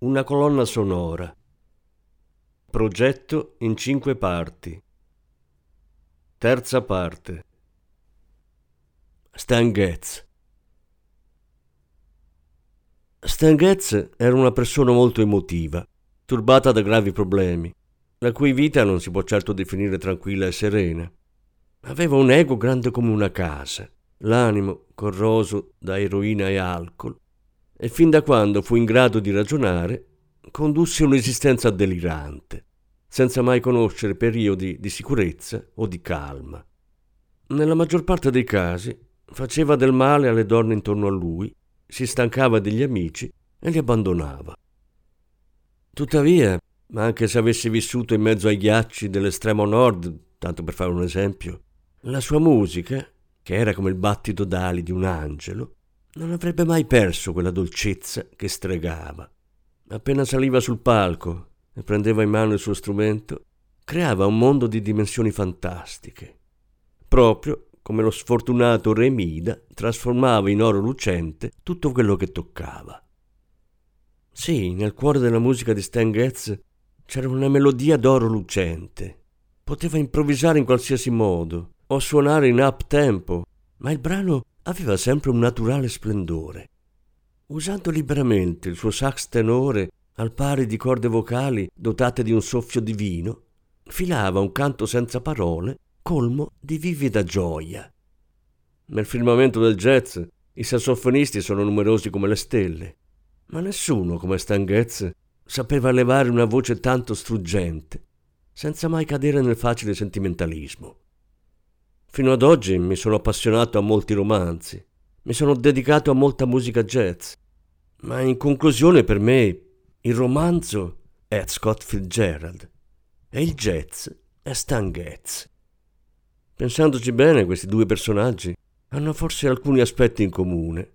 una colonna sonora. Progetto in cinque parti. Terza parte. Stan Getz. Stan Getz era una persona molto emotiva, turbata da gravi problemi, la cui vita non si può certo definire tranquilla e serena. Aveva un ego grande come una casa, l'animo corroso da eroina e alcol, e fin da quando fu in grado di ragionare, condusse un'esistenza delirante, senza mai conoscere periodi di sicurezza o di calma. Nella maggior parte dei casi faceva del male alle donne intorno a lui, si stancava degli amici e li abbandonava. Tuttavia, anche se avesse vissuto in mezzo ai ghiacci dell'estremo nord, tanto per fare un esempio, la sua musica, che era come il battito d'ali di un angelo, non avrebbe mai perso quella dolcezza che stregava. Appena saliva sul palco e prendeva in mano il suo strumento, creava un mondo di dimensioni fantastiche. Proprio come lo sfortunato Re Mida trasformava in oro lucente tutto quello che toccava. Sì, nel cuore della musica di Stan Getz c'era una melodia d'oro lucente. Poteva improvvisare in qualsiasi modo o suonare in up tempo, ma il brano aveva sempre un naturale splendore. Usando liberamente il suo sax tenore al pari di corde vocali dotate di un soffio divino, filava un canto senza parole, colmo di vivida gioia. Nel firmamento del jazz i sassofonisti sono numerosi come le stelle, ma nessuno come Stan Getz sapeva levare una voce tanto struggente, senza mai cadere nel facile sentimentalismo. Fino ad oggi mi sono appassionato a molti romanzi, mi sono dedicato a molta musica jazz, ma in conclusione per me il romanzo è Scott Fitzgerald e il jazz è Stan Getz. Pensandoci bene, questi due personaggi hanno forse alcuni aspetti in comune.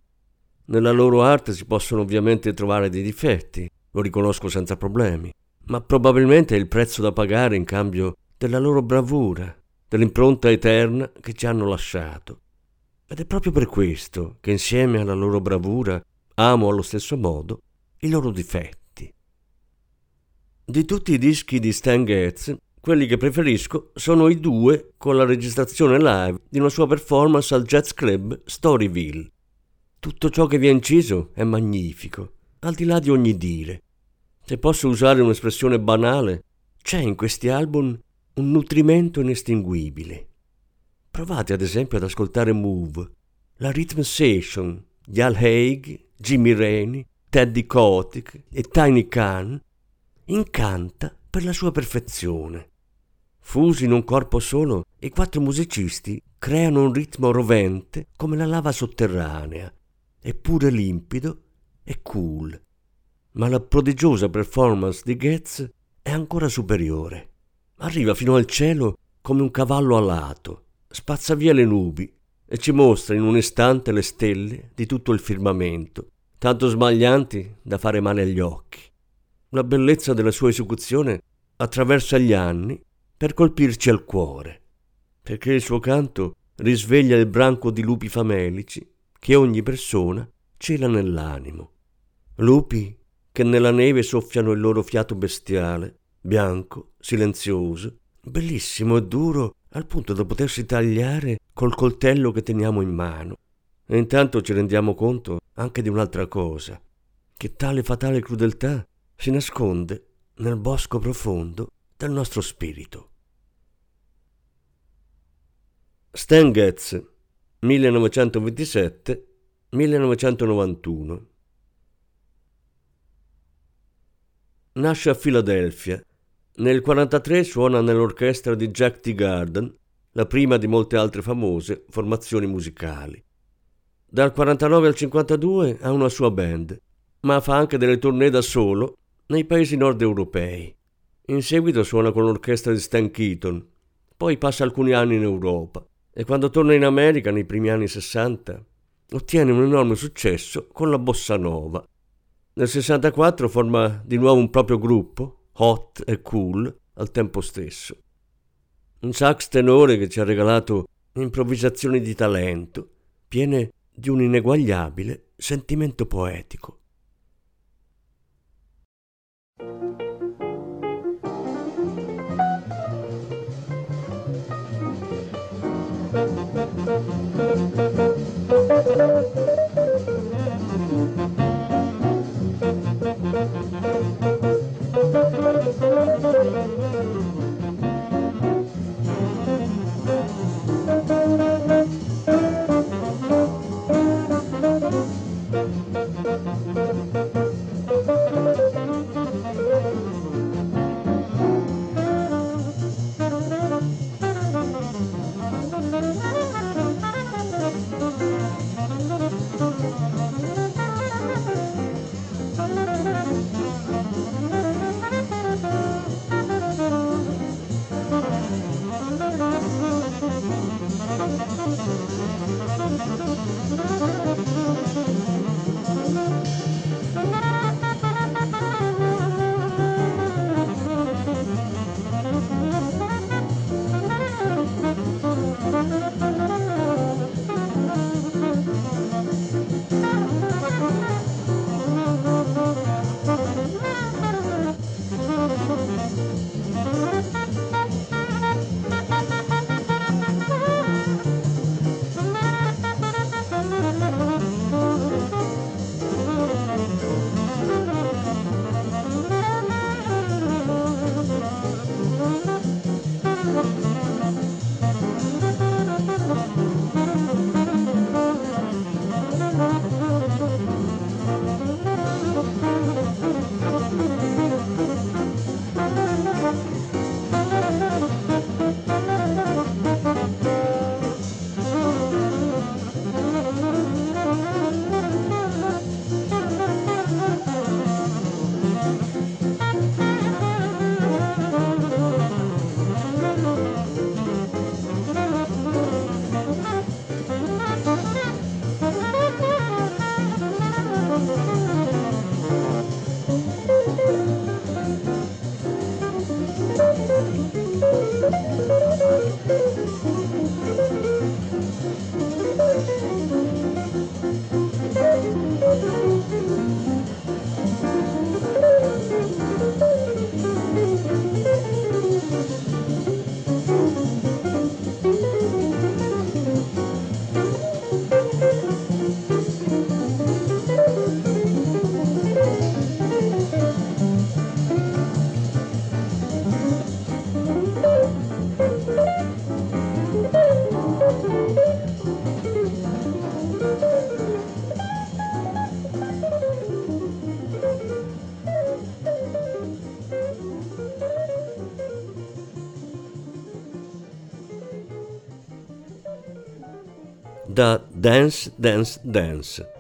Nella loro arte si possono ovviamente trovare dei difetti, lo riconosco senza problemi, ma probabilmente è il prezzo da pagare in cambio della loro bravura, dell'impronta eterna che ci hanno lasciato. Ed è proprio per questo che insieme alla loro bravura amo allo stesso modo i loro difetti. Di tutti i dischi di Stan Getz, quelli che preferisco sono i due con la registrazione live di una sua performance al Jazz Club Storyville. Tutto ciò che vi ha inciso è magnifico, al di là di ogni dire. Se posso usare un'espressione banale, c'è in questi album un nutrimento inestinguibile. Provate ad esempio ad ascoltare Move, la Rhythm Session di Al Haig, Jimmy Rainey, Teddy Kotick e Tiny Khan. Incanta per la sua perfezione. Fusi in un corpo solo, i quattro musicisti creano un ritmo rovente come la lava sotterranea, eppure limpido e cool. Ma la prodigiosa performance di Getz è ancora superiore. Arriva fino al cielo come un cavallo alato, spazza via le nubi e ci mostra in un istante le stelle di tutto il firmamento, tanto smaglianti da fare male agli occhi. La bellezza della sua esecuzione attraversa gli anni per colpirci al cuore, perché il suo canto risveglia il branco di lupi famelici che ogni persona cela nell'animo. Lupi che nella neve soffiano il loro fiato bestiale bianco, silenzioso, bellissimo e duro al punto da potersi tagliare col coltello che teniamo in mano. E intanto ci rendiamo conto anche di un'altra cosa, che tale fatale crudeltà si nasconde nel bosco profondo del nostro spirito. Stan Getz, 1927-1991 Nasce a Filadelfia nel 1943 suona nell'orchestra di Jack T. Garden, la prima di molte altre famose formazioni musicali. Dal 1949 al 1952 ha una sua band, ma fa anche delle tournée da solo nei paesi nord europei. In seguito suona con l'orchestra di Stan Keaton, poi passa alcuni anni in Europa e quando torna in America nei primi anni 60 ottiene un enorme successo con la bossa nova. Nel 64 forma di nuovo un proprio gruppo, hot e cool, al tempo stesso. Un sax tenore che ci ha regalato improvvisazioni di talento, piene di un ineguagliabile sentimento poetico. da Dance, Dance, Dance.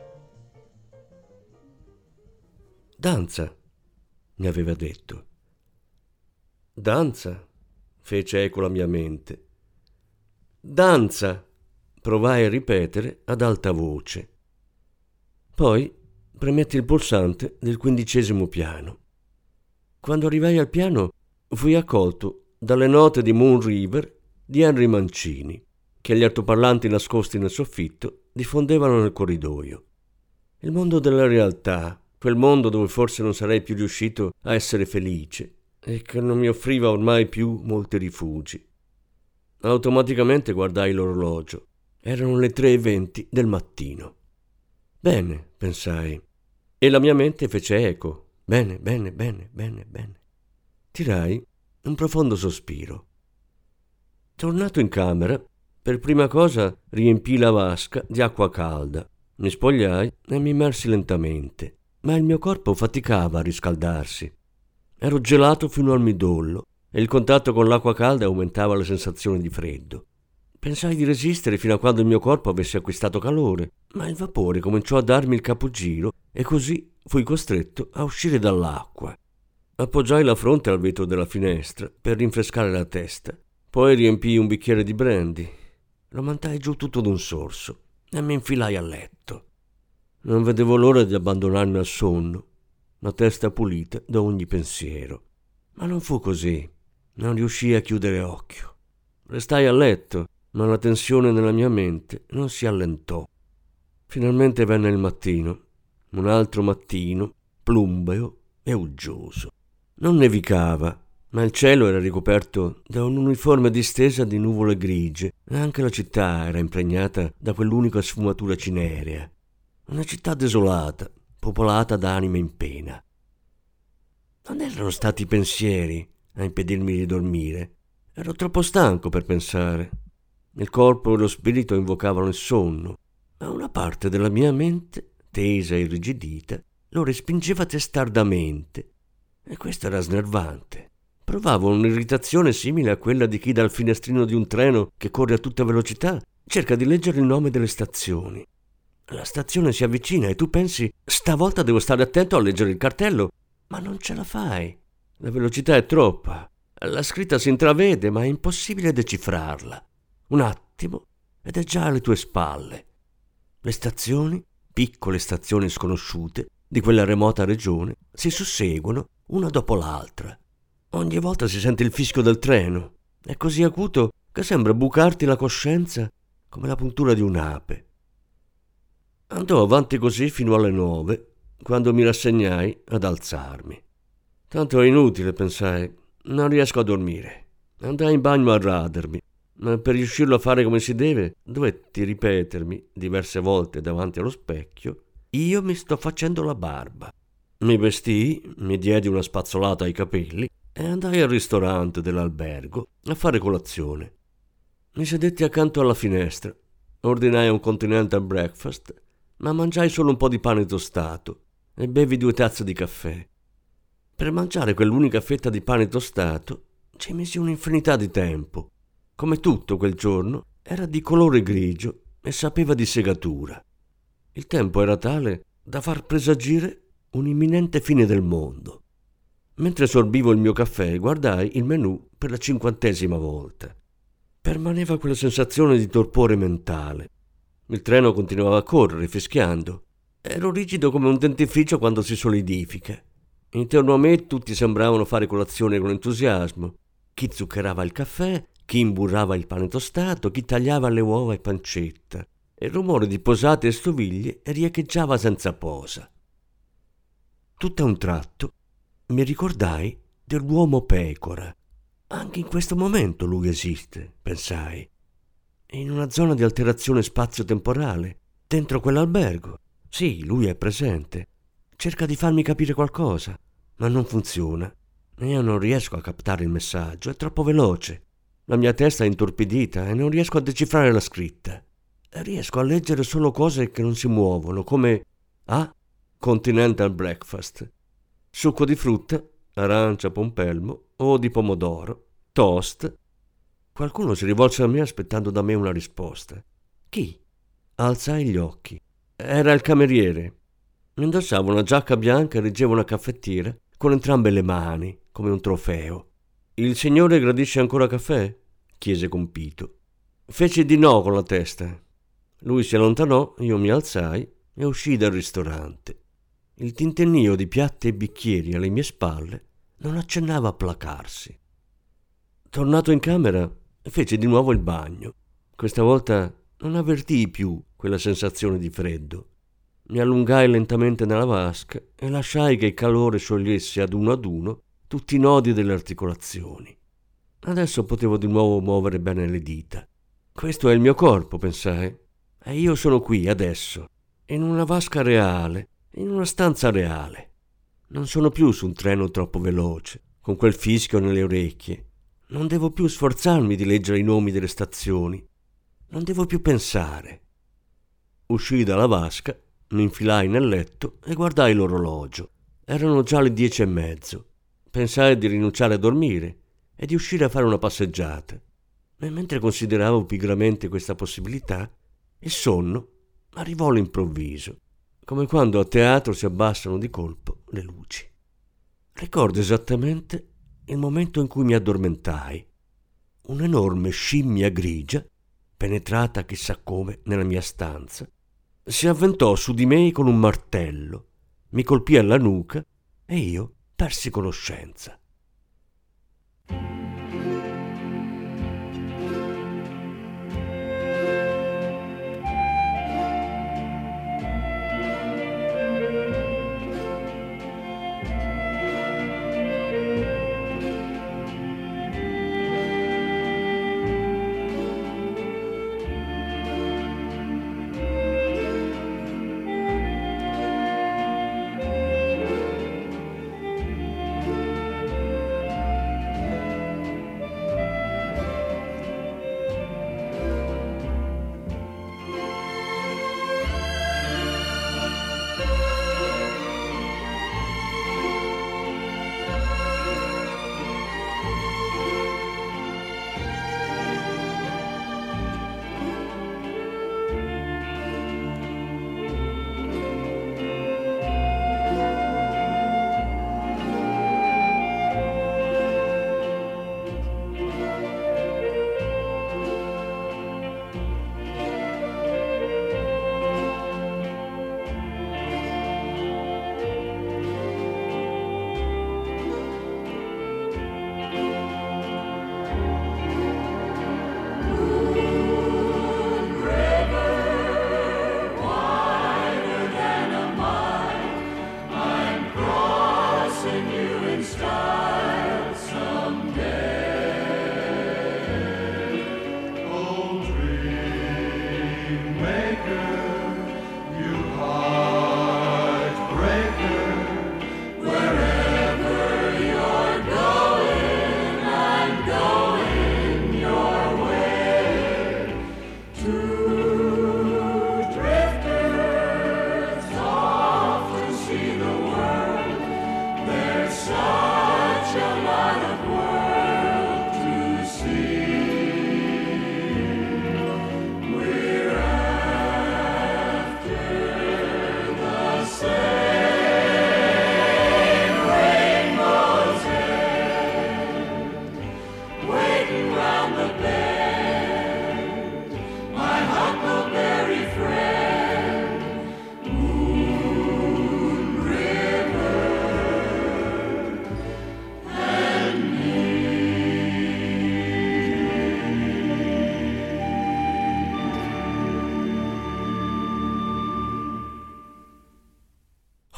Danza, mi aveva detto. Danza, fece eco la mia mente. Danza, provai a ripetere ad alta voce. Poi premetti il pulsante del quindicesimo piano. Quando arrivai al piano fui accolto dalle note di Moon River di Henry Mancini che gli altoparlanti nascosti nel soffitto diffondevano nel corridoio. Il mondo della realtà, quel mondo dove forse non sarei più riuscito a essere felice e che non mi offriva ormai più molti rifugi. Automaticamente guardai l'orologio. Erano le 3.20 del mattino. Bene, pensai. E la mia mente fece eco. Bene, bene, bene, bene, bene. Tirai un profondo sospiro. Tornato in camera, per prima cosa riempii la vasca di acqua calda, mi spogliai e mi immersi lentamente, ma il mio corpo faticava a riscaldarsi. Ero gelato fino al midollo e il contatto con l'acqua calda aumentava la sensazione di freddo. Pensai di resistere fino a quando il mio corpo avesse acquistato calore, ma il vapore cominciò a darmi il capogiro e così fui costretto a uscire dall'acqua. Appoggiai la fronte al vetro della finestra per rinfrescare la testa. Poi riempii un bicchiere di brandy. Lo mantai giù tutto d'un sorso e mi infilai a letto. Non vedevo l'ora di abbandonarmi al sonno, la testa pulita da ogni pensiero. Ma non fu così. Non riuscii a chiudere occhio. Restai a letto, ma la tensione nella mia mente non si allentò. Finalmente venne il mattino, un altro mattino, plumbeo e uggioso. Non nevicava, ma il cielo era ricoperto da un'uniforme distesa di nuvole grigie e anche la città era impregnata da quell'unica sfumatura cinerea. Una città desolata, popolata da anime in pena. Non erano stati i pensieri a impedirmi di dormire. Ero troppo stanco per pensare. Il corpo e lo spirito invocavano il sonno, ma una parte della mia mente, tesa e irrigidita, lo respingeva testardamente e questo era snervante. Provavo un'irritazione simile a quella di chi dal finestrino di un treno che corre a tutta velocità cerca di leggere il nome delle stazioni. La stazione si avvicina e tu pensi stavolta devo stare attento a leggere il cartello, ma non ce la fai. La velocità è troppa. La scritta si intravede, ma è impossibile decifrarla. Un attimo ed è già alle tue spalle. Le stazioni, piccole stazioni sconosciute, di quella remota regione, si susseguono una dopo l'altra. Ogni volta si sente il fischio del treno. È così acuto che sembra bucarti la coscienza come la puntura di un'ape. Andò avanti così fino alle nove, quando mi rassegnai ad alzarmi. Tanto è inutile, pensai, non riesco a dormire. Andai in bagno a radermi, ma per riuscirlo a fare come si deve, dovetti ripetermi diverse volte davanti allo specchio: Io mi sto facendo la barba. Mi vestii, mi diedi una spazzolata ai capelli e andai al ristorante dell'albergo a fare colazione. Mi sedetti accanto alla finestra, ordinai un continental breakfast, ma mangiai solo un po' di pane tostato e bevi due tazze di caffè. Per mangiare quell'unica fetta di pane tostato ci misi un'infinità di tempo. Come tutto quel giorno era di colore grigio e sapeva di segatura. Il tempo era tale da far presagire un'imminente fine del mondo. Mentre sorbivo il mio caffè, guardai il menù per la cinquantesima volta. Permaneva quella sensazione di torpore mentale. Il treno continuava a correre, fischiando. Ero rigido come un dentifricio quando si solidifica. Intorno a me tutti sembravano fare colazione con entusiasmo. Chi zuccherava il caffè, chi imburrava il pane tostato, chi tagliava le uova e pancetta. E il rumore di posate e stoviglie riecheggiava senza posa. Tutto a un tratto mi ricordai dell'uomo pecora. Anche in questo momento lui esiste, pensai. In una zona di alterazione spazio-temporale, dentro quell'albergo. Sì, lui è presente. Cerca di farmi capire qualcosa, ma non funziona. Io non riesco a captare il messaggio, è troppo veloce. La mia testa è intorpidita e non riesco a decifrare la scritta. Riesco a leggere solo cose che non si muovono, come Ah, Continental Breakfast, succo di frutta, arancia, pompelmo o di pomodoro, toast. Qualcuno si rivolse a me aspettando da me una risposta. Chi? Alzai gli occhi. Era il cameriere. Indossava una giacca bianca e reggeva una caffettiera con entrambe le mani, come un trofeo. Il signore gradisce ancora caffè? chiese compito. Fece di no con la testa. Lui si allontanò, io mi alzai e uscii dal ristorante. Il tintennio di piatti e bicchieri alle mie spalle non accennava a placarsi. Tornato in camera, fece di nuovo il bagno. Questa volta non avvertii più quella sensazione di freddo. Mi allungai lentamente nella vasca e lasciai che il calore sciogliesse ad uno ad uno tutti i nodi delle articolazioni. Adesso potevo di nuovo muovere bene le dita. Questo è il mio corpo, pensai, e io sono qui adesso, in una vasca reale, in una stanza reale. Non sono più su un treno troppo veloce, con quel fischio nelle orecchie. Non devo più sforzarmi di leggere i nomi delle stazioni. Non devo più pensare. Uscii dalla vasca, mi infilai nel letto e guardai l'orologio. Erano già le dieci e mezzo. Pensai di rinunciare a dormire e di uscire a fare una passeggiata. E mentre consideravo pigramente questa possibilità, il sonno arrivò all'improvviso come quando a teatro si abbassano di colpo le luci. Ricordo esattamente il momento in cui mi addormentai. Un'enorme scimmia grigia, penetrata chissà come nella mia stanza, si avventò su di me con un martello, mi colpì alla nuca e io persi conoscenza.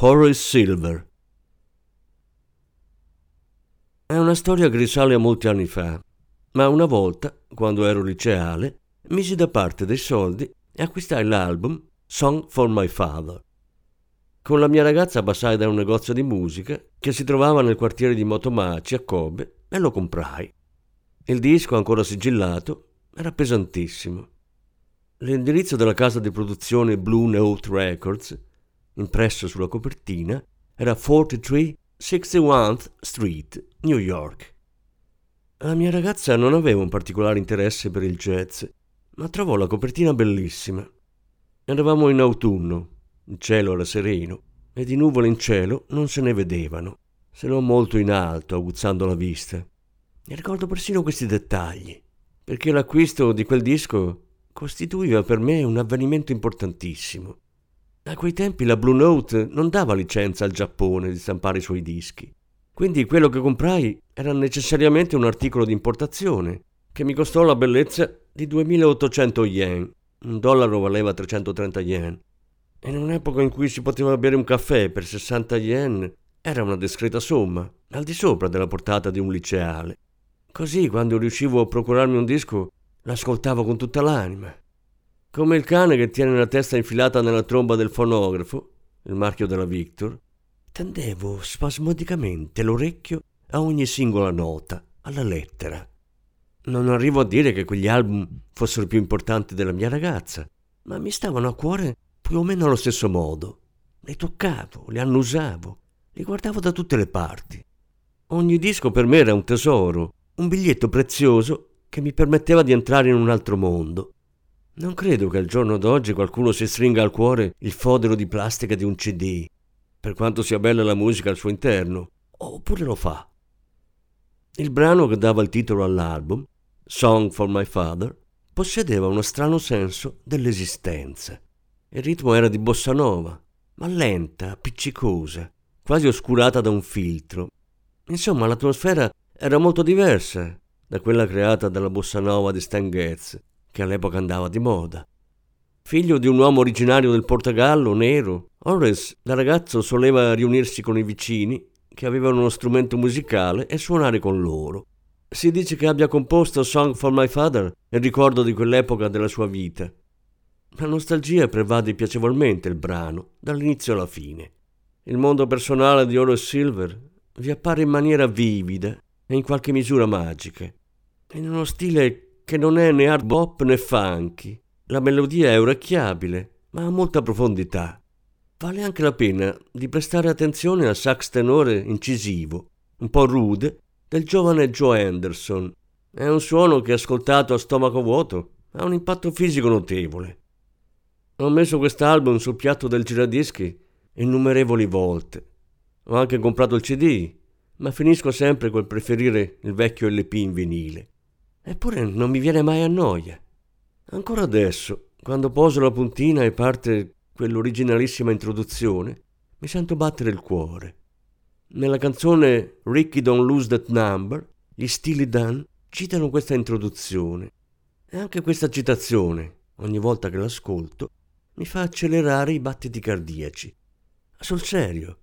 Horace Silver. È una storia che risale a molti anni fa, ma una volta, quando ero liceale, misi da parte dei soldi e acquistai l'album Song for My Father. Con la mia ragazza passai da un negozio di musica che si trovava nel quartiere di Motomaci a Kobe e lo comprai. Il disco, ancora sigillato, era pesantissimo. L'indirizzo della casa di produzione Blue Note Records impresso sulla copertina, era 43 61th Street, New York. La mia ragazza non aveva un particolare interesse per il jazz, ma trovò la copertina bellissima. Eravamo in autunno, il cielo era sereno e di nuvole in cielo non se ne vedevano, se non molto in alto, aguzzando la vista. E ricordo persino questi dettagli, perché l'acquisto di quel disco costituiva per me un avvenimento importantissimo. A quei tempi la Blue Note non dava licenza al Giappone di stampare i suoi dischi. Quindi quello che comprai era necessariamente un articolo di importazione, che mi costò la bellezza di 2800 yen. Un dollaro valeva 330 yen. E in un'epoca in cui si poteva bere un caffè per 60 yen era una discreta somma, al di sopra della portata di un liceale. Così, quando riuscivo a procurarmi un disco, l'ascoltavo con tutta l'anima. Come il cane che tiene la testa infilata nella tromba del fonografo, il marchio della Victor, tendevo spasmodicamente l'orecchio a ogni singola nota, alla lettera. Non arrivo a dire che quegli album fossero più importanti della mia ragazza, ma mi stavano a cuore più o meno allo stesso modo. Li toccavo, li annusavo, li guardavo da tutte le parti. Ogni disco per me era un tesoro, un biglietto prezioso che mi permetteva di entrare in un altro mondo, non credo che al giorno d'oggi qualcuno si stringa al cuore il fodero di plastica di un CD, per quanto sia bella la musica al suo interno, oppure lo fa. Il brano che dava il titolo all'album, Song for My Father, possedeva uno strano senso dell'esistenza. Il ritmo era di bossa nova, ma lenta, appiccicosa, quasi oscurata da un filtro. Insomma, l'atmosfera era molto diversa da quella creata dalla bossa nova di Stan Getz, che all'epoca andava di moda. Figlio di un uomo originario del Portogallo, nero, Horace da ragazzo soleva riunirsi con i vicini, che avevano uno strumento musicale, e suonare con loro. Si dice che abbia composto Song for My Father in ricordo di quell'epoca della sua vita. La nostalgia prevade piacevolmente il brano, dall'inizio alla fine. Il mondo personale di Horace Silver vi appare in maniera vivida e in qualche misura magica, in uno stile che non è né hard bop né funky. La melodia è orecchiabile, ma ha molta profondità. Vale anche la pena di prestare attenzione al sax tenore incisivo, un po' rude, del giovane Joe Anderson. È un suono che, ascoltato a stomaco vuoto, ha un impatto fisico notevole. Ho messo quest'album sul piatto del giradischi innumerevoli volte. Ho anche comprato il CD, ma finisco sempre col preferire il vecchio LP in vinile. Eppure non mi viene mai a noia. Ancora adesso, quando poso la puntina e parte quell'originalissima introduzione, mi sento battere il cuore. Nella canzone Ricky Don't Lose That Number, gli Steely Dan citano questa introduzione. E anche questa citazione, ogni volta che l'ascolto, mi fa accelerare i battiti cardiaci. Sul serio.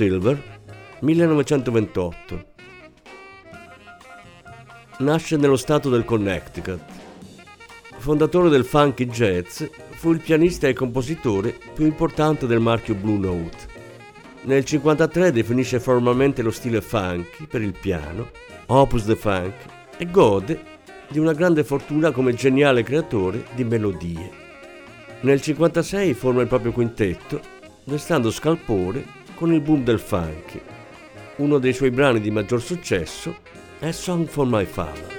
Silver, 1928. Nasce nello stato del Connecticut. Fondatore del funky jazz, fu il pianista e compositore più importante del marchio Blue Note. Nel 1953 definisce formalmente lo stile funky per il piano, Opus the Funk, e gode di una grande fortuna come geniale creatore di melodie. Nel 1956 forma il proprio quintetto, restando scalpore con il boom del funk. Uno dei suoi brani di maggior successo è Song for My Father.